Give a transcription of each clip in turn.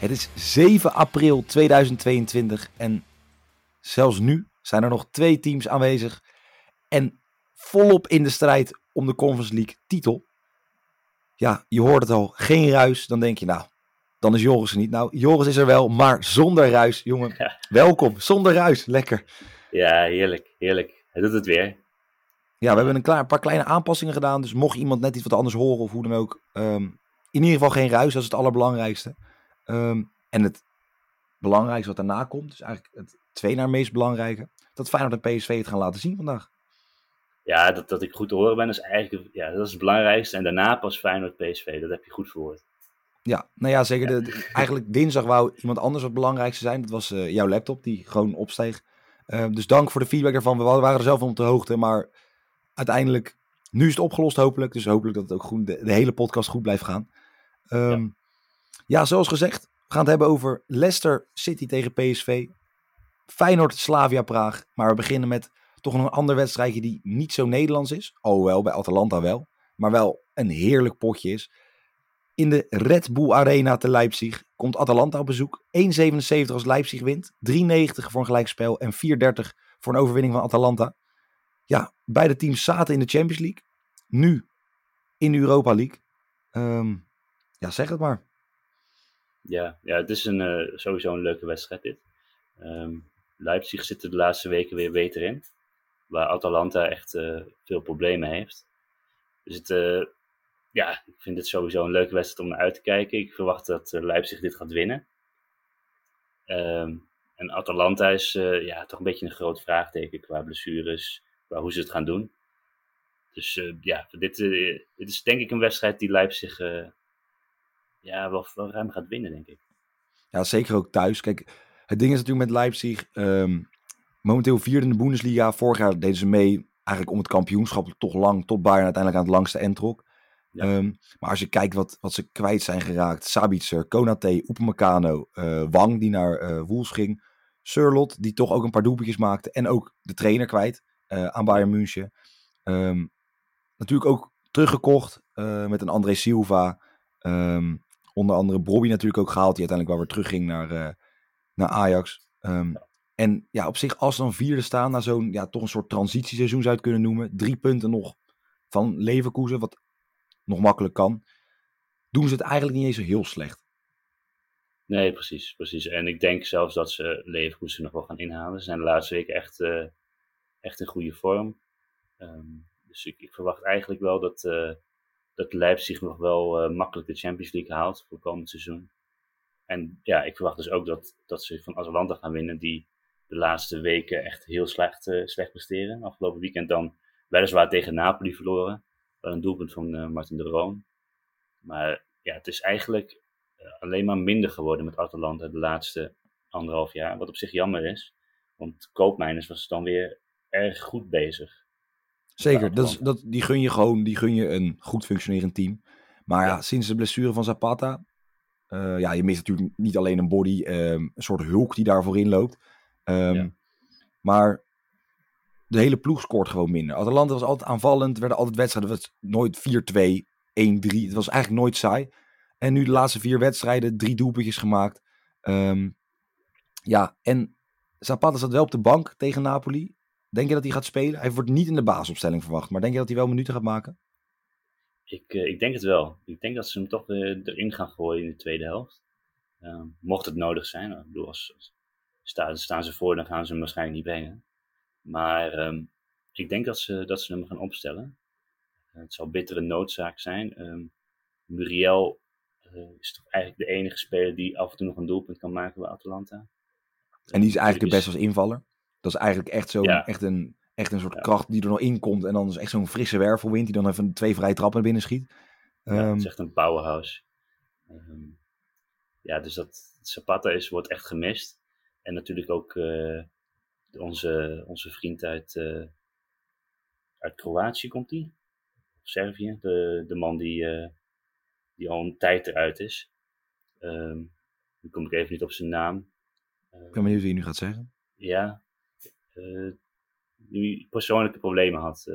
Het is 7 april 2022 en zelfs nu zijn er nog twee teams aanwezig en volop in de strijd om de Conference League titel. Ja, je hoort het al, geen ruis. Dan denk je, nou, dan is Joris er niet. Nou, Joris is er wel, maar zonder ruis. Jongen, Ja. welkom. Zonder ruis, lekker. Ja, heerlijk, heerlijk. Hij doet het weer. Ja, we hebben een, klaar, een paar kleine aanpassingen gedaan. Dus mocht iemand net iets wat anders horen of hoe dan ook. ehm, in ieder geval geen ruis, dat is het allerbelangrijkste. Ehm, en het belangrijkste wat daarna komt, dus eigenlijk het twee naar meest belangrijke. Dat Feyenoord en PSV het gaan laten zien vandaag. Ja, dat, dat ik goed te horen ben, is eigenlijk ja, dat is het belangrijkste. En daarna pas Feyenoord PSV, dat heb je goed verwoord. Ja, nou ja, zeker. De, de- eigenlijk dinsdag wou iemand anders het belangrijkste zijn. Dat was eh, jouw laptop, die gewoon opsteeg. Ehm, dus dank voor de feedback daarvan. We waren er zelf van op de hoogte, maar uiteindelijk, nu is het opgelost hopelijk. Dus hopelijk dat het ook goed, de, de hele podcast goed blijft gaan. Ehm, ja. Zoals gezegd, we gaan het hebben over Leicester City tegen PSV. Feyenoord Slavia Praag. Maar we beginnen met toch een ander wedstrijdje die niet zo Nederlands is. Alhoewel, bij Atalanta wel. Maar wel een heerlijk potje is. In de Red Bull Arena te Leipzig komt Atalanta op bezoek. 1,77 als Leipzig wint. 3,90 voor een gelijkspel. En 4,30 voor een overwinning van Atalanta. Ja, beide teams zaten in de Champions League. Nu in de Europa League. Ehm, ja, zeg het maar. Ja, ja het is een, eh, sowieso een leuke wedstrijd dit. Ehm, Leipzig zit er de laatste weken weer beter in. Waar Atalanta echt eh, veel problemen heeft. Dus het, eh, ja, ik vind dit sowieso een leuke wedstrijd om naar uit te kijken. Ik verwacht dat Leipzig dit gaat winnen. Ehm, en Atalanta is ja, toch een beetje een groot vraagteken qua blessures, qua hoe ze het gaan doen. Dus ja, dit, eh, dit is denk ik een wedstrijd die Leipzig ja, wel, wel ruim gaat winnen, denk ik. Ja, zeker ook thuis. Kijk, het ding is natuurlijk met Leipzig. ehm, momenteel vierde in de Bundesliga. Vorig jaar deden ze mee eigenlijk om het kampioenschap toch lang. Tot Bayern uiteindelijk aan het langste end trok. Ja. Ehm, maar als je kijkt wat, wat ze kwijt zijn geraakt. Sabitzer, Konate, Upamecano, eh Wang die naar eh Wolves ging. Surlot die toch ook een paar doelpuntjes maakte. En ook de trainer kwijt eh, aan Bayern München. Ehm, natuurlijk ook teruggekocht met een André Silva. Ehm, onder andere Bobby natuurlijk ook gehaald. Die uiteindelijk wel weer terugging naar, eh, naar Ajax. Ehm, En ja, op zich als dan vierde staan na zo'n ja, toch een soort transitieseizoen zou je het kunnen noemen. Drie punten nog van Leverkusen, wat nog makkelijk kan. Doen ze het eigenlijk niet eens zo heel slecht. Nee, precies, precies. En ik denk zelfs dat ze Leverkusen nog wel gaan inhalen. Ze zijn de laatste weken echt, eh, echt in goede vorm. Ehm, dus ik, ik verwacht eigenlijk wel dat, eh, dat Leipzig nog wel eh, makkelijk de Champions League haalt voor komend seizoen. En ja, ik verwacht dus ook dat, dat ze van Atalanta gaan winnen, die de laatste weken echt heel slecht, eh, slecht presteren. Afgelopen weekend dan weliswaar tegen Napoli verloren. Wel een doelpunt van eh, Martin de Roon. Maar ja, het is eigenlijk alleen maar minder geworden met Atalanta de laatste anderhalf jaar. Wat op zich jammer is. Want Koopmeiners was dan weer erg goed bezig. Zeker, Ja, dat is, dat, die gun je gewoon, die gun je een goed functionerend team. Maar ja, sinds de blessure van Zapata, eh, ja, je mist natuurlijk niet alleen een body, ehm, een soort hulk die daarvoor inloopt. Ehm, Ja. Maar de hele ploeg scoort gewoon minder. Atalanta was altijd aanvallend, werden altijd wedstrijden, het was nooit 4-2, 1-3. Het was eigenlijk nooit saai. En nu de laatste vier wedstrijden, drie doelpuntjes gemaakt. Ehm, ja, en Zapata zat wel op de bank tegen Napoli. Denk je dat hij gaat spelen? Hij wordt niet in de basisopstelling verwacht, maar denk je dat hij wel minuten gaat maken? Ik, eh, ik denk het wel. Ik denk dat ze hem toch eh, erin gaan gooien in de tweede helft. Ehm, mocht het nodig zijn. Ik bedoel, als, als staan, staan ze voor, dan gaan ze hem waarschijnlijk niet brengen. Maar ehm, ik denk dat ze, dat ze hem gaan opstellen. het zal bittere noodzaak zijn. Um, Muriel is toch eigenlijk de enige speler die af en toe nog een doelpunt kan maken bij Atalanta. En die is eigenlijk het best als invaller. Dat is eigenlijk echt, zo, echt, een, echt een soort kracht die er nog in komt. En dan is echt zo'n frisse wervelwind die dan even twee vrije trappen binnen schiet. Ja, het is ehm, echt een powerhouse. Ehm, ja, dus dat Zapata is, wordt echt gemist. En natuurlijk ook uh, onze, onze vriend uit, uh, uit Kroatië komt hij. Servië. De, de man die, uh, die al een tijd eruit is. Um, nu kom ik even niet op zijn naam. ik ben benieuwd wie je nu gaat zeggen. Ja. Die persoonlijke problemen had.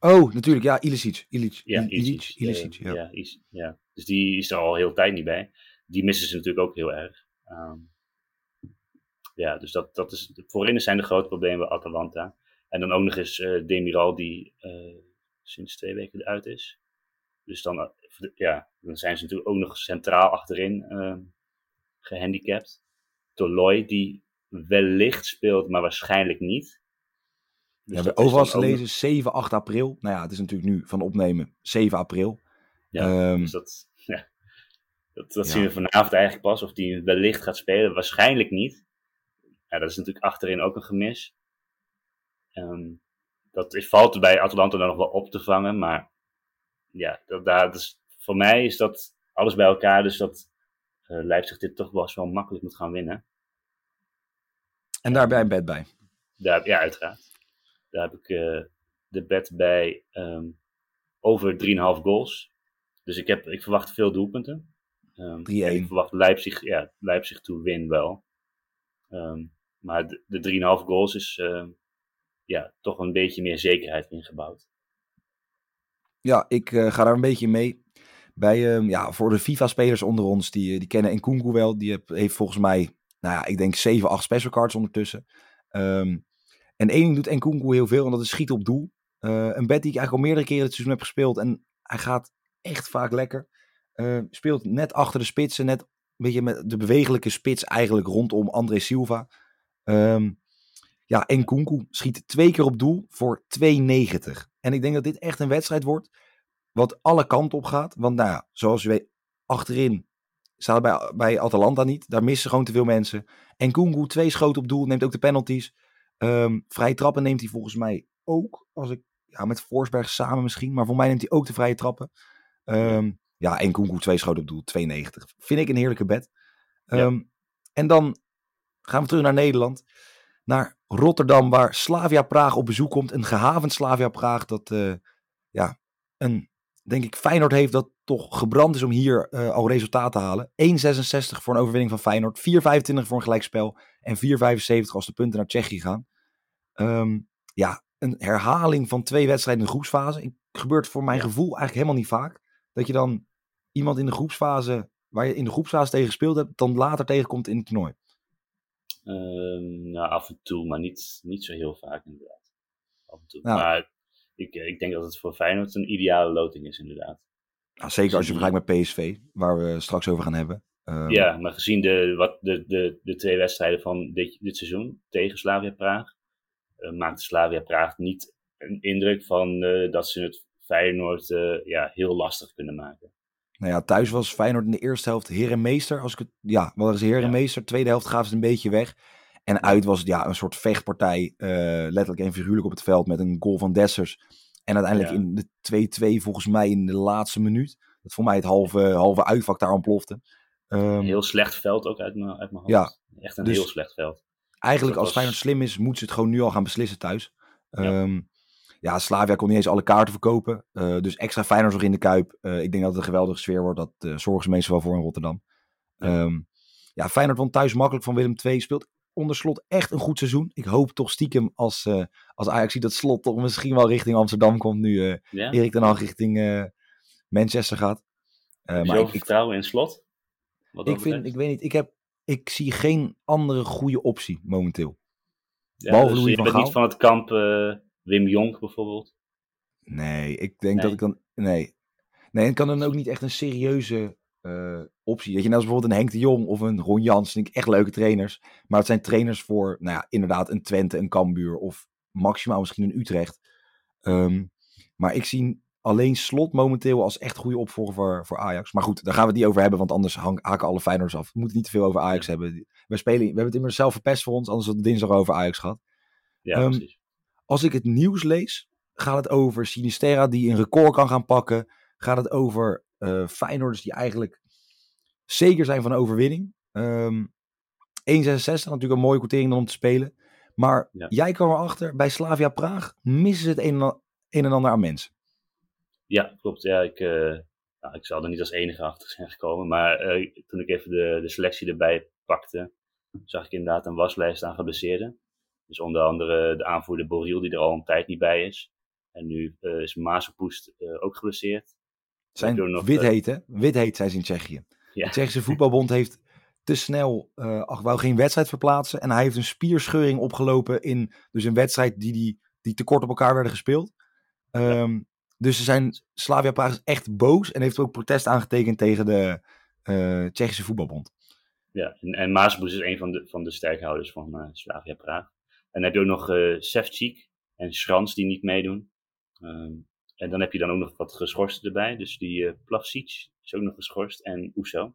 Oh, natuurlijk, ja, Ilicic. Ilicic. Ja, Ilicic. Ilicic, ja. Ja, ja. Dus die is er al heel tijd niet bij. Die missen ze natuurlijk ook heel erg. Um, ja, dus dat, dat is, voorin zijn de grote problemen bij Atalanta. En dan ook nog eens uh, Demiral die uh, sinds twee weken eruit is. Dus dan, uh, ja, dan zijn ze natuurlijk ook nog centraal achterin ehm, gehandicapt. Toloy die wellicht speelt, maar waarschijnlijk niet. Dus ja, overal lezen 7, 8 april. Nou ja, het is natuurlijk nu van opnemen 7 april. Ja, um, dus dat, ja, dat, dat zien we vanavond eigenlijk pas. Of die wellicht gaat spelen. Waarschijnlijk niet. Ja, dat is natuurlijk achterin ook een gemis. Um, dat is, valt bij Atalanta dan nog wel op te vangen. Maar ja, dat, dat is, voor mij is dat alles bij elkaar. Dus dat uh, Leipzig dit toch wel, wel makkelijk moet gaan winnen. En daarbij een bed bij? Daar, ja, uiteraard. Daar heb ik uh, de bet bij um, over 3,5 goals. Dus ik, heb, ik verwacht veel doelpunten. Um, ik verwacht Leipzig, ja, Leipzig to win wel. Um, maar de, de 3,5 goals is uh, ja, toch een beetje meer zekerheid ingebouwd. Ja, ik uh, ga daar een beetje mee. Bij, um, ja, voor de FIFA-spelers onder ons, die, die kennen Nkunku wel. Die heb, heeft volgens mij, nou ja, ik denk 7, 8 special cards ondertussen. Um, en één ding doet Nkunku heel veel en dat is op doel. Uh, een bed die ik eigenlijk al meerdere keren het seizoen heb gespeeld. En hij gaat echt vaak lekker. Uh, speelt net achter de spitsen, net een beetje met de bewegelijke spits eigenlijk rondom André Silva. Um, ja, Nkunku schiet twee keer op doel voor 2,90. En ik denk dat dit echt een wedstrijd wordt wat alle kanten op gaat. Want nou ja, zoals je weet, achterin staat bij, bij Atalanta niet. Daar missen gewoon te veel mensen. Nkunku twee schoten op doel, neemt ook de penalties. Um, vrije trappen neemt hij volgens mij ook. Als ik, ja, met Forsberg samen misschien. Maar voor mij neemt hij ook de vrije trappen. Um, ja, en Kunku twee schoten op doel, 92. Vind ik een heerlijke bed. Um, En dan gaan we terug naar Nederland. Naar Rotterdam, waar Slavia Praag op bezoek komt. Een gehavend Slavia Praag dat, uh, ja, een, denk ik, Feyenoord heeft dat toch gebrand is om hier uh, al resultaat te halen. 1,66 voor een overwinning van Feyenoord. 4,25 voor een gelijkspel. En 4,75 als de punten naar Tsjechië gaan. Um, ja, een herhaling van twee wedstrijden in de groepsfase. Het gebeurt voor mijn gevoel eigenlijk helemaal niet vaak. Dat je dan iemand in de groepsfase, waar je in de groepsfase tegen gespeeld hebt, dan later tegenkomt in het toernooi. Um, nou, af en toe, maar niet, niet zo heel vaak inderdaad. Af en toe. Nou, maar ik, ik denk dat het voor Feyenoord een ideale loting is inderdaad. Nou, zeker als je vergelijkt met PSV, waar we straks over gaan hebben. Um, ja, maar gezien de, wat, de, de, de twee wedstrijden van dit, dit seizoen tegen Slavia Praag, uh, maakt Slavia Praag niet een indruk van uh, dat ze het Feyenoord ja, heel lastig kunnen maken. Nou ja, thuis was Feyenoord in de eerste helft heer en meester. Als ik het, ja, wel eens heer en meester. Tweede helft gaven ze een beetje weg. En uit was het ja, een soort vechtpartij, letterlijk en figuurlijk op het veld met een goal van Dessers. En uiteindelijk in de 2-2 volgens mij in de laatste minuut. Dat voor mij het halve, halve uitvak daar ontplofte. Um, heel slecht veld ook uit mijn, uit mijn hoofd. Ja, Echt een dus heel slecht veld. Eigenlijk als Feyenoord slim is, moet ze het gewoon nu al gaan beslissen thuis. Ja. Ja, Slavia kon niet eens alle kaarten verkopen. Uh, dus extra Feyenoord nog in de Kuip. Uh, ik denk dat het een geweldige sfeer wordt. Dat uh, zorgen ze meestal wel voor in Rotterdam. Ja. Um, ja, Feyenoord won thuis makkelijk van Willem II. Speelt onder slot echt een goed seizoen. Ik hoop toch stiekem als, als Ajax ziet dat slot toch misschien wel richting Amsterdam komt. Nu ja. Erik ten Hag richting Manchester gaat. Heb maar ik, vertrouwen in slot? ik, vind, ik weet niet, ik, heb, ik zie geen andere goede optie momenteel. Ja, Behalve dus Louis je bent niet van het kamp uh, Wim Jonk bijvoorbeeld? Nee, ik denk nee. dat ik dan... Nee. Nee, en kan dan ook niet echt een serieuze uh, optie. Dat je, als bijvoorbeeld een Henk de Jong of een Ron Jans, vind ik echt leuke trainers. Maar het zijn trainers voor, nou ja, inderdaad een Twente, een Cambuur of maximaal misschien een Utrecht. Um, maar ik zie alleen Slot momenteel als echt goede opvolger voor, voor Ajax. Maar goed, daar gaan we het niet over hebben, want anders hang, haken alle Feyenoorders af. We moeten niet te veel over Ajax hebben. We, spelen, we hebben het immers zelf verpest voor ons, anders hadden we dinsdag over Ajax gehad. Ja, Ehm, precies. Als ik het nieuws lees, gaat het over Sinisterra die een record kan gaan pakken. Gaat het over eh Feyenoorders die eigenlijk zeker zijn van een overwinning. Ehm 1,66 natuurlijk een mooie quotering dan om te spelen. Maar Ja. jij kwam erachter, bij Slavia Praag missen ze het een en, a- een en ander aan mensen. Ja, klopt. Ja, ik, nou, ik zal er niet als enige achter zijn gekomen. Maar eh, toen ik even de, de selectie erbij pakte, zag ik inderdaad een waslijst aan geblesseerden. Dus onder andere de aanvoerder Borriel, die er al een tijd niet bij is. En nu is Mazenpoest ook geblesseerd. Zijn wit eh, heet, hè? Wit heet zijn ze in Tsjechië. Ja. De Tsjechische voetbalbond heeft te snel, eh ach, wou geen wedstrijd verplaatsen. En hij heeft een spierscheuring opgelopen in dus een wedstrijd die, die, die te kort op elkaar werden gespeeld. Ehm, Dus ze zijn, Slavia Praag is echt boos en heeft ook protest aangetekend tegen de eh, Tsjechische voetbalbond. Ja, en, en Maasboes is een van de, van de sterkhouders van eh, Slavia Praag. En dan heb je ook nog eh Sevcik en Schrans die niet meedoen. Ehm, en dan heb je dan ook nog wat geschorsten erbij. Dus die eh Plavsic is ook nog geschorst en Oeso.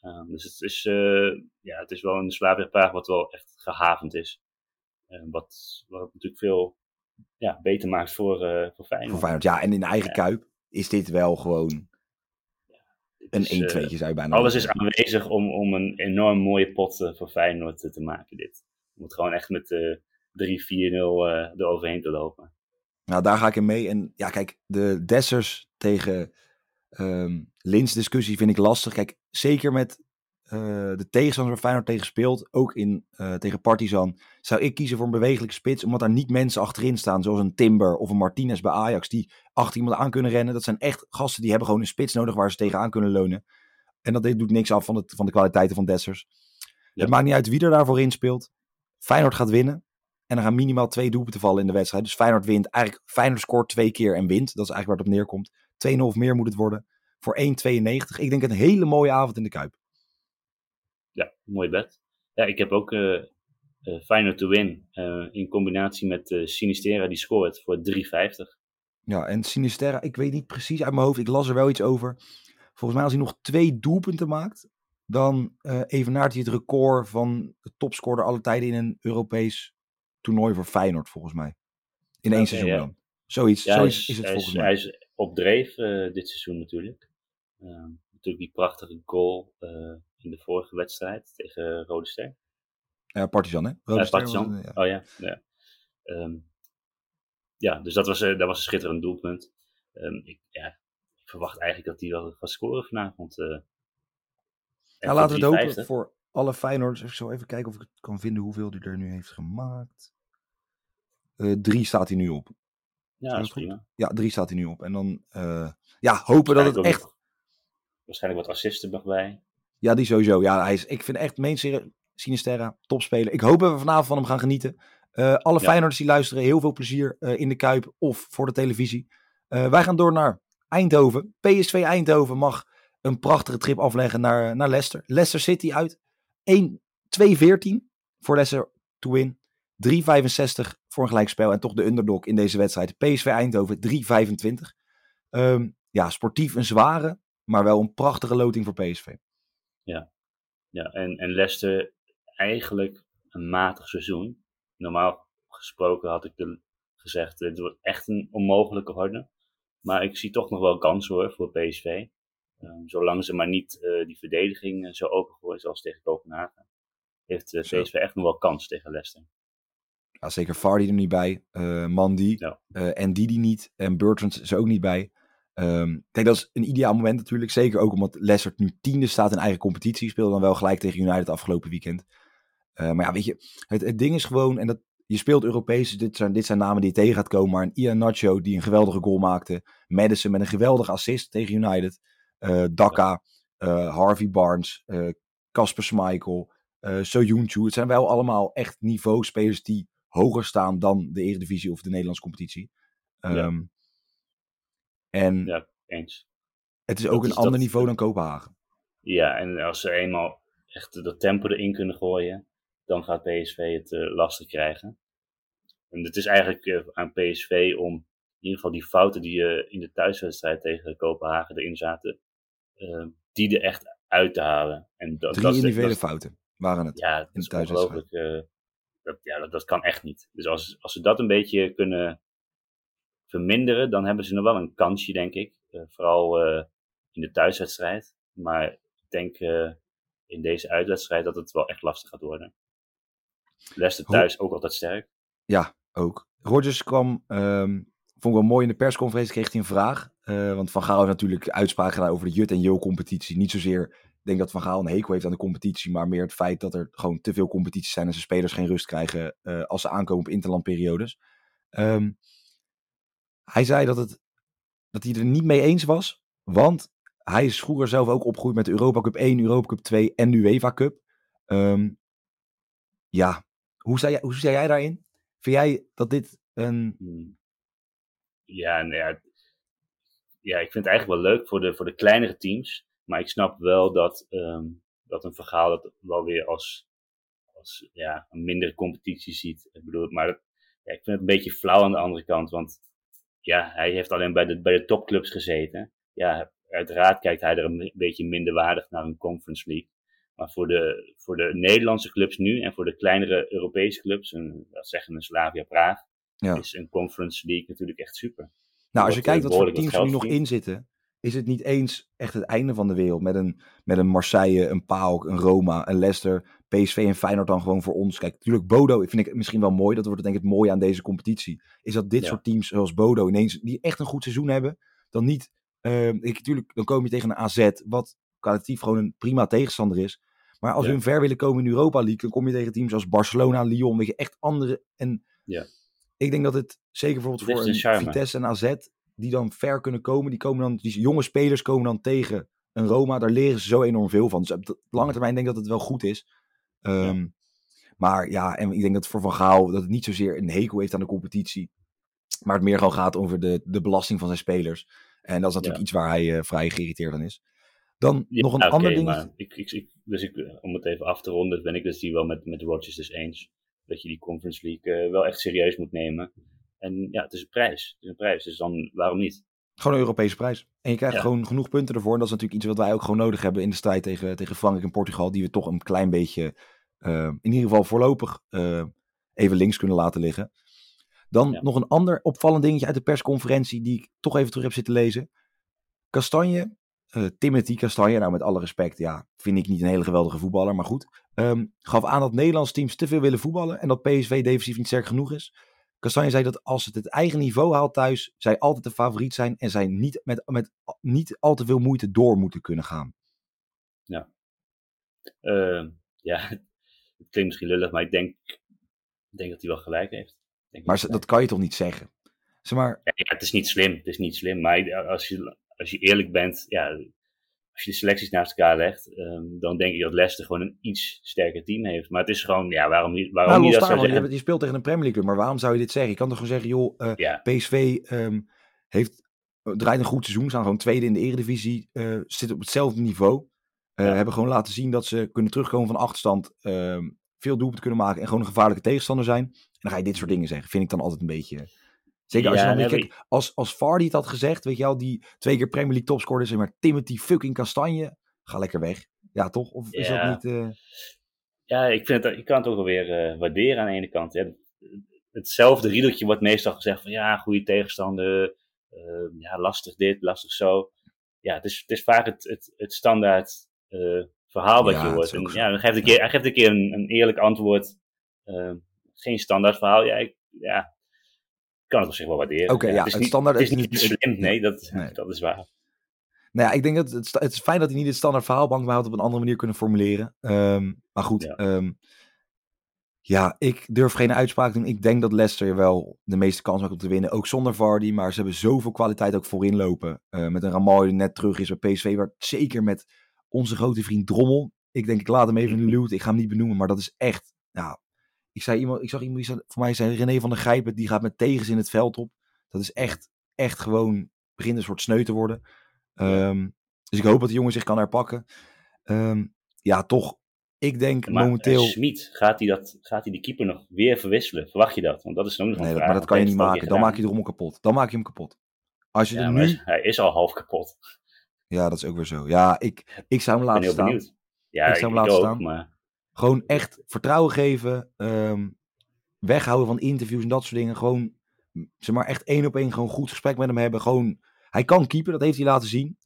Ehm, dus het is, eh, ja, het is wel een Slavia Praag wat wel echt gehavend is. Eh, wat, wat het natuurlijk veel ja, beter maakt voor, eh voor Feyenoord. Voor Feyenoord. Ja, en in eigen Ja. kuip is dit wel gewoon Het een is, 1-2'tje eh, zou je bijna Alles is aanwezig om, om een enorm mooie pot voor Feyenoord te maken, dit. Je moet gewoon echt met eh 3-4-0 eh eroverheen te lopen. Nou, daar ga ik in mee. En ja, kijk, de Dessers tegen ehm Lins discussie vind ik lastig. Kijk, zeker met eh, de tegenstander waar Feyenoord tegen speelt, ook in, eh, tegen Partizan, zou ik kiezen voor een bewegelijke spits, omdat daar niet mensen achterin staan, zoals een Timber of een Martinez bij Ajax, die achter iemand aan kunnen rennen. Dat zijn echt gasten die hebben gewoon een spits nodig waar ze tegenaan kunnen leunen. En dat doet niks af van, het, van de kwaliteiten van Dessers. Ja. Het maakt niet uit wie er daarvoor in speelt. Feyenoord gaat winnen. En er gaan minimaal twee doelpunten vallen in de wedstrijd. Dus Feyenoord wint. Eigenlijk, Feyenoord scoort twee keer en wint. Dat is eigenlijk waar het op neerkomt. 2-0 of meer moet het worden. Voor 1,92. Ik denk een hele mooie avond in de Kuip. Ja, mooi bed. Ja, ik heb ook eh, Feyenoord to win eh, in combinatie met Sinistera die scoort voor 3,50. Ja, en Sinisterra, ik weet niet precies uit mijn hoofd. Ik las er wel iets over. Volgens mij als hij nog twee doelpunten maakt, dan eh evenaart hij het record van de topscorer alle tijden in een Europees toernooi voor Feyenoord, volgens mij. In één seizoen ja. dan. Zoiets, Ja, zoiets is, is het is, volgens mij. hij is op dreef eh, dit seizoen natuurlijk. Ehm, natuurlijk die prachtige goal eh, in de vorige wedstrijd tegen Rode Ster. Ja, Partizan, hè? Rode Eh, Ster Partizan. het, ja. Oh ja. Ja, Ehm, ja dus dat was, eh, dat was een schitterend doelpunt. Ehm, ik, ja, ik verwacht eigenlijk dat hij wel gaat scoren vanavond. En Ja, laten we het 3,50. hopen voor alle Feyenoorders. Ik zal even kijken of ik het kan vinden hoeveel hij er nu heeft gemaakt. Eh, drie staat hij nu op. Ja, dat is. Ja, drie staat hij nu op. En dan eh, ja, hopen dat het echt... nog- Waarschijnlijk wat assisten nog bij. Ja, die sowieso. Ja, hij is, ik vind echt, meen serieus, Sinisterra, topspeler. Ik hoop dat we vanavond van hem gaan genieten. Eh, alle Ja. Feyenoorders die luisteren, heel veel plezier eh, in de Kuip of voor de televisie. Eh, wij gaan door naar Eindhoven. PSV Eindhoven mag een prachtige trip afleggen naar, naar Leicester. Leicester City uit 1 2-14 voor Leicester to win. 3-65 voor een gelijkspel. En toch de underdog in deze wedstrijd. PSV Eindhoven 3-25. Ehm, ja, sportief een zware, maar wel een prachtige loting voor PSV. Ja, en, en Leicester eigenlijk een matig seizoen. Normaal gesproken had ik de, gezegd, het wordt echt een onmogelijke horde. Maar ik zie toch nog wel kansen hoor voor PSV. Ehm, zolang ze maar niet eh, die verdediging eh, zo opengooien zoals tegen Kopenhagen. Heeft eh. PSV echt nog wel kans tegen Leicester. Ja, zeker Vardy er niet bij. eh Mandy. Ja. eh, en Didi niet. En Bertrand is er ook niet bij. Ehm, kijk, dat is een ideaal moment natuurlijk. Zeker ook omdat Leicester nu tiende staat in eigen competitie. Speelde dan wel gelijk tegen United afgelopen weekend. Eh, maar ja, weet je, het, het ding is gewoon... En dat, je speelt Europees, dus dit zijn, dit zijn namen die je tegen gaat komen. Maar een Ian Nacho die een geweldige goal maakte. Madison met een geweldige assist tegen United. Daka, eh, Harvey Barnes, Casper Schmeichel, eh Soyuncu. Het zijn wel allemaal echt niveauspelers die hoger staan dan de Eredivisie of de Nederlandse competitie. Ehm, En Ja, eens. het is dat ook een is ander dat- niveau dan Kopenhagen. Ja, en als ze eenmaal echt dat tempo erin kunnen gooien, dan gaat PSV het eh, lastig krijgen. En het is eigenlijk eh, aan PSV om ieder geval die fouten die uh, in de thuiswedstrijd tegen Kopenhagen erin zaten, uh, die er echt uit te halen. En dat, Drie dat, individuele dat, fouten waren het ja, in de thuiswedstrijd. Uh, dat, ja, dat, dat kan echt niet. Dus als, als ze dat een beetje kunnen verminderen, dan hebben ze nog wel een kansje, denk ik. vooral in de thuiswedstrijd. Maar ik denk in deze uitwedstrijd dat het wel echt lastig gaat worden. Leicester thuis ook altijd sterk. Ja, ook. Rodgers kwam, um, vond ik wel mooi in de persconferentie, kreeg hij een vraag. Want Van Gaal heeft natuurlijk uitspraak gedaan over de Jut en Jo competitie. Niet zozeer, denk dat Van Gaal een hekel heeft aan de competitie, maar meer het feit dat er gewoon te veel competities zijn en ze spelers geen rust krijgen uh, als ze aankomen op interlandperiodes. Um, hij zei dat, het, dat hij er niet mee eens was, want hij is vroeger zelf ook opgegroeid met Europa Cup 1, Europa Cup 2 en de UEFA Cup. Um, ja, hoe sta, jij, hoe sta jij daarin? Vind jij dat dit een... Hmm. Ja, nou ja, ja, ik vind het eigenlijk wel leuk voor de, voor de kleinere teams. Maar ik snap wel dat, um, dat een verhaal dat wel weer als, als ja, een mindere competitie ziet. Ik bedoel, maar ja, ik vind het een beetje flauw aan de andere kant. Want ja, hij heeft alleen bij de, bij de topclubs gezeten. Ja, uiteraard kijkt hij er een beetje minder waardig naar een Conference League. Maar voor de, voor de Nederlandse clubs nu en voor de kleinere Europese clubs, een, dat zeggen een Slavia Praag, ja. is een Conference League natuurlijk echt super. Nou, als je kijkt wat voor teams er nu nog in zitten, is het niet eens echt het einde van de wereld. Met een, met een Marseille, een PAOK, een Roma, een Leicester, PSV en Feyenoord dan gewoon voor ons. Kijk, natuurlijk Bodo vind ik misschien wel mooi. Dat wordt denk ik het mooie aan deze competitie. Is dat dit soort teams zoals Bodo ineens, die echt een goed seizoen hebben, dan niet... Uh, ik, natuurlijk, dan kom je tegen een AZ, wat kwalitatief gewoon een prima tegenstander is. Maar als ja. hun ver willen komen in Europa League, dan kom je tegen teams als Barcelona, Lyon, weet je, echt andere. En ja. ik denk dat het zeker bijvoorbeeld voor een Vitesse en AZ, die dan ver kunnen komen, die, komen dan, die jonge spelers komen dan tegen een Roma, daar leren ze zo enorm veel van. Dus op lange termijn denk ik dat het wel goed is. Um, ja. Maar ja, en ik denk dat voor Van Gaal dat het niet zozeer een hekel heeft aan de competitie. Maar het meer gewoon gaat over de, de belasting van zijn spelers. En dat is natuurlijk iets waar hij uh, vrij geïrriteerd aan is. Dan nog een okay, ander ding. Maar ik, ik, ik, dus ik, om het even af te ronden, ben ik dus die wel met, met de Rodgers dus eens. Dat je die Conference League uh, wel echt serieus moet nemen. En ja, het is een prijs. Het is een prijs, dus dan waarom niet? Gewoon een Europese prijs. En je krijgt ja. gewoon genoeg punten ervoor. En dat is natuurlijk iets wat wij ook gewoon nodig hebben in de strijd tegen, tegen Frankrijk en Portugal. Die we toch een klein beetje, uh, in ieder geval voorlopig, uh, even links kunnen laten liggen. Dan ja. nog een ander opvallend dingetje uit de persconferentie die ik toch even terug heb zitten lezen. Kastanje uh, Timothy Castagne, nou met alle respect, ja, vind ik niet een hele geweldige voetballer, maar goed. Um, gaf aan dat Nederlandse teams te veel willen voetballen en dat PSV defensief niet sterk genoeg is. Castagne zei dat als het het eigen niveau haalt thuis, zij altijd de favoriet zijn en zij niet met, met niet al te veel moeite door moeten kunnen gaan. Ja. Uh, ja, het klinkt misschien lullig, maar ik denk, ik denk dat hij wel gelijk heeft. Denk maar dat, dat kan je toch niet zeggen? Zeg maar... Ja, het is niet slim, het is niet slim, maar als je als je eerlijk bent, ja, als je de selecties naast elkaar legt, um, dan denk ik dat Leicester gewoon een iets sterker team heeft. Maar het is gewoon, ja, waarom niet? Waarom nou, niet dat daar, je, je, speelt tegen een Premier League, maar waarom zou je dit zeggen? Je kan toch gewoon zeggen, joh, uh, ja. PSV um, heeft, uh, draait een goed seizoen, staan gewoon tweede in de eredivisie, uh, zit op hetzelfde niveau. Ja. Hebben gewoon laten zien dat ze kunnen terugkomen van achterstand, ehm, veel doelpunten kunnen maken en gewoon een gevaarlijke tegenstander zijn. En dan ga je dit soort dingen zeggen. Vind ik dan altijd een beetje Zeker als je dan kijkt, als, als Vardy het had gezegd, weet je wel, die twee keer Premier League topscorer is, maar Timothy fucking Kastanje, ga lekker weg. Ja, toch? Of is dat niet... Uh... Ja, ik, vind het, ik kan het ook wel weer uh, waarderen aan de ene kant. Ja, hetzelfde riedeltje wordt meestal gezegd van ja, goede tegenstander, uh, ja, lastig dit, lastig zo. Ja, het is, het is vaak het, het, het standaard verhaal wat ja, je hoort. En, ja, dan geeft een keer, hij geeft een keer een, een eerlijk antwoord. geen standaard verhaal. Ja, ik, ja, kan het op zich wel waarderen. Oké, ja, het, niet, standaard het is niet slim, nee, dat, nee. dat is waar. Nou ja, ik denk dat het, het is fijn dat hij niet het standaard verhaalbank maar op een andere manier kunnen formuleren. Um, maar goed, ja. Um, ja, ik durf geen uitspraak te doen. Ik denk dat Leicester wel de meeste kans maakt om te winnen. Ook zonder Vardy. Maar ze hebben zoveel kwaliteit ook voorin lopen. Uh, met een Ramaljo die net terug is bij PSV. Maar zeker met onze grote vriend Drommel. Ik denk, ik laat hem even in de. Ik ga hem niet benoemen. Maar dat is echt nou, ik, zei iemand, ik zag iemand, die voor mij zei René van der Grijpen, die gaat met tegens in het veld op. Dat is echt, echt gewoon, begint een soort sneu te worden. Um, dus ik hoop dat de jongen zich kan herpakken. Um, ja, toch, Ik denk Maar momenteel... uh, Smit, gaat hij, dat, gaat hij die keeper nog weer verwisselen? Verwacht je dat? Want dat is nog een Nee, vraag. maar dat kan je niet maken. Dan maak je de rommel kapot. Dan maak je hem kapot. Als je er nu... maar hij is al half kapot. Ja, dat is ook weer zo. Ja, ik, ik zou hem Ik ben laten heel staan. benieuwd. Ja, Ik zou hem laten ook, staan. maar Gewoon echt vertrouwen geven. ehm, weghouden van interviews en dat soort dingen. Gewoon, zeg maar, echt één op één gewoon goed gesprek met hem hebben. Gewoon, hij kan keeper, dat heeft hij laten zien.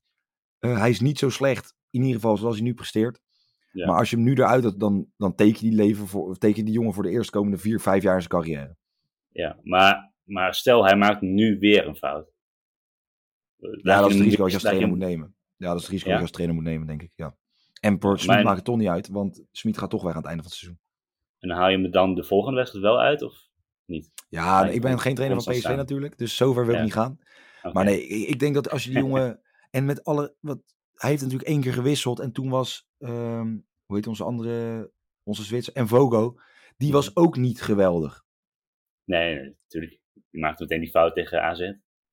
Eh, hij is niet zo slecht, in ieder geval zoals hij nu presteert. Ja. Maar als je hem nu eruit doet, dan, dan teken je die, leven voor, teken je die jongen voor de eerstkomende vier, vijf jaar zijn carrière. Ja, maar, maar stel hij maakt nu weer een fout. Ja, dat is het risico als je als trainer moet nemen. nemen. Ja, dat is het risico Ja? als je als trainer moet nemen, denk ik. Ja. En voor Smit maakt het toch niet uit, want Smit gaat toch weg aan het einde van het seizoen. En haal je me dan de volgende wedstrijd wel uit, of niet? Ja, Nee, ik ben geen trainer van PSV staan. natuurlijk, dus zover wil ik niet gaan. Maar nee, ik, denk dat als je die jongen... en met alle... Wat, hij heeft natuurlijk één keer gewisseld en toen was... ehm, hoe heet onze andere... Onze Zwitser... En Vogo. Die was ook niet geweldig. Nee, nee, natuurlijk. Je maakt meteen die fout tegen AZ.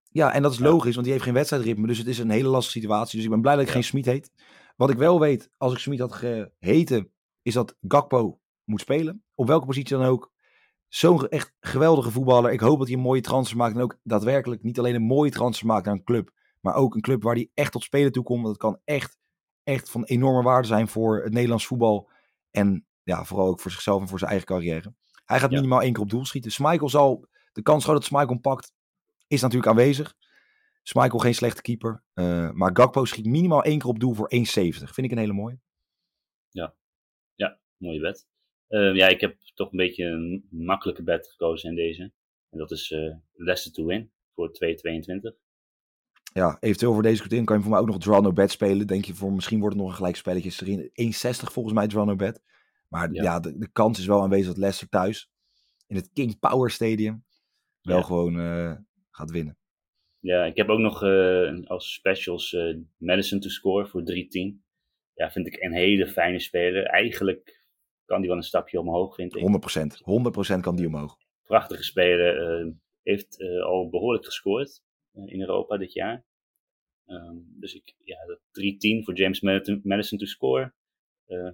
Ja, en dat is Ja. logisch, want die heeft geen wedstrijdritme. Dus het is een hele lastige situatie. Dus ik ben blij dat ik Ja. geen Smit heet. Wat ik wel weet, als ik Smit had geheten, is dat Gakpo moet spelen. Op welke positie dan ook. Zo'n echt geweldige voetballer. Ik hoop dat hij een mooie transfer maakt. En ook daadwerkelijk niet alleen een mooie transfer maakt naar een club. Maar ook een club waar hij echt tot spelen toe komt. Want het kan echt, echt van enorme waarde zijn voor het Nederlands voetbal. En ja, vooral ook voor zichzelf en voor zijn eigen carrière. Hij gaat Ja. minimaal één keer op doel schieten. Zal, de kans dat hem pakt, is natuurlijk aanwezig. Schmeichel geen slechte keeper. eh, maar Gakpo schiet minimaal één keer op doel voor 1,70. Vind ik een hele mooie. Mooie bet. Eh, ja, ik heb toch een beetje een makkelijke bet gekozen in deze. En dat is eh Leicester to win voor 2,22. Ja, eventueel voor deze kwartier kan je voor mij ook nog draw no bet spelen. Denk je voor misschien wordt het nog een gelijk spelletje. Is erin 1,60 volgens mij draw no bet. Maar ja, Ja. de, de kans is wel aanwezig dat Leicester thuis in het King Power Stadium wel Ja. gewoon gaat winnen. Ja, ik heb ook nog eh, als specials eh Madison to score voor 3,10. Ja, vind ik een hele fijne speler. Eigenlijk kan die wel een stapje omhoog, vind ik. 100%. 100% kan die omhoog. prachtige speler. eh, heeft al behoorlijk gescoord in Europa dit jaar. Ehm, dus ik, ja, dat 3-10 voor James Madison, to score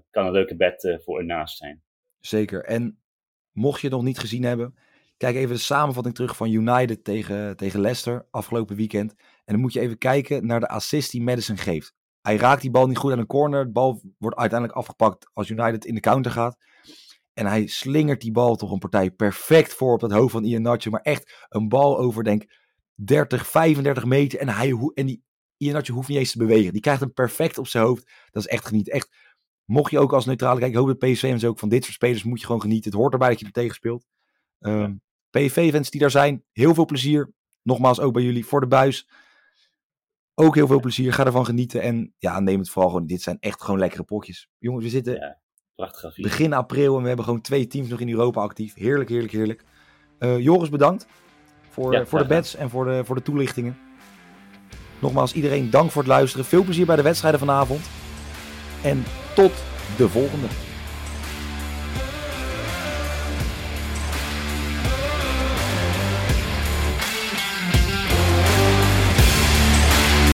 kan een leuke bet voor ernaast zijn. Zeker. En mocht je het nog niet gezien hebben, kijk even de samenvatting terug van United tegen, tegen Leicester afgelopen weekend. En dan moet je even kijken naar de assist die Madison geeft. Hij raakt die bal niet goed aan een corner. De bal wordt uiteindelijk afgepakt als United in de counter gaat. En hij slingert die bal toch een partij perfect voor op het hoofd van Ian. Maar echt een bal over, denk 30, 35 meter. En, hij, en die Ian hoeft niet eens te bewegen. Die krijgt hem perfect op zijn hoofd. Dat is echt genieten. Echt, mocht je ook als neutrale kijken, ik hoop dat PSV en ook van dit soort spelers moet je gewoon genieten. Het hoort erbij dat je er tegen speelt. Ehm PSV-fans die daar zijn, heel veel plezier. Nogmaals, ook bij jullie voor de buis. Ook heel veel plezier. Ga ervan genieten. En ja, neem het vooral gewoon. Dit zijn echt gewoon lekkere potjes. Jongens, we zitten Ja, prachtig begin april en we hebben gewoon twee teams nog in Europa actief. Heerlijk, heerlijk, heerlijk. Eh, Joris, bedankt voor, Ja, voor de bets en voor de, voor de toelichtingen. Nogmaals, iedereen dank voor het luisteren. Veel plezier bij de wedstrijden vanavond. En tot de volgende.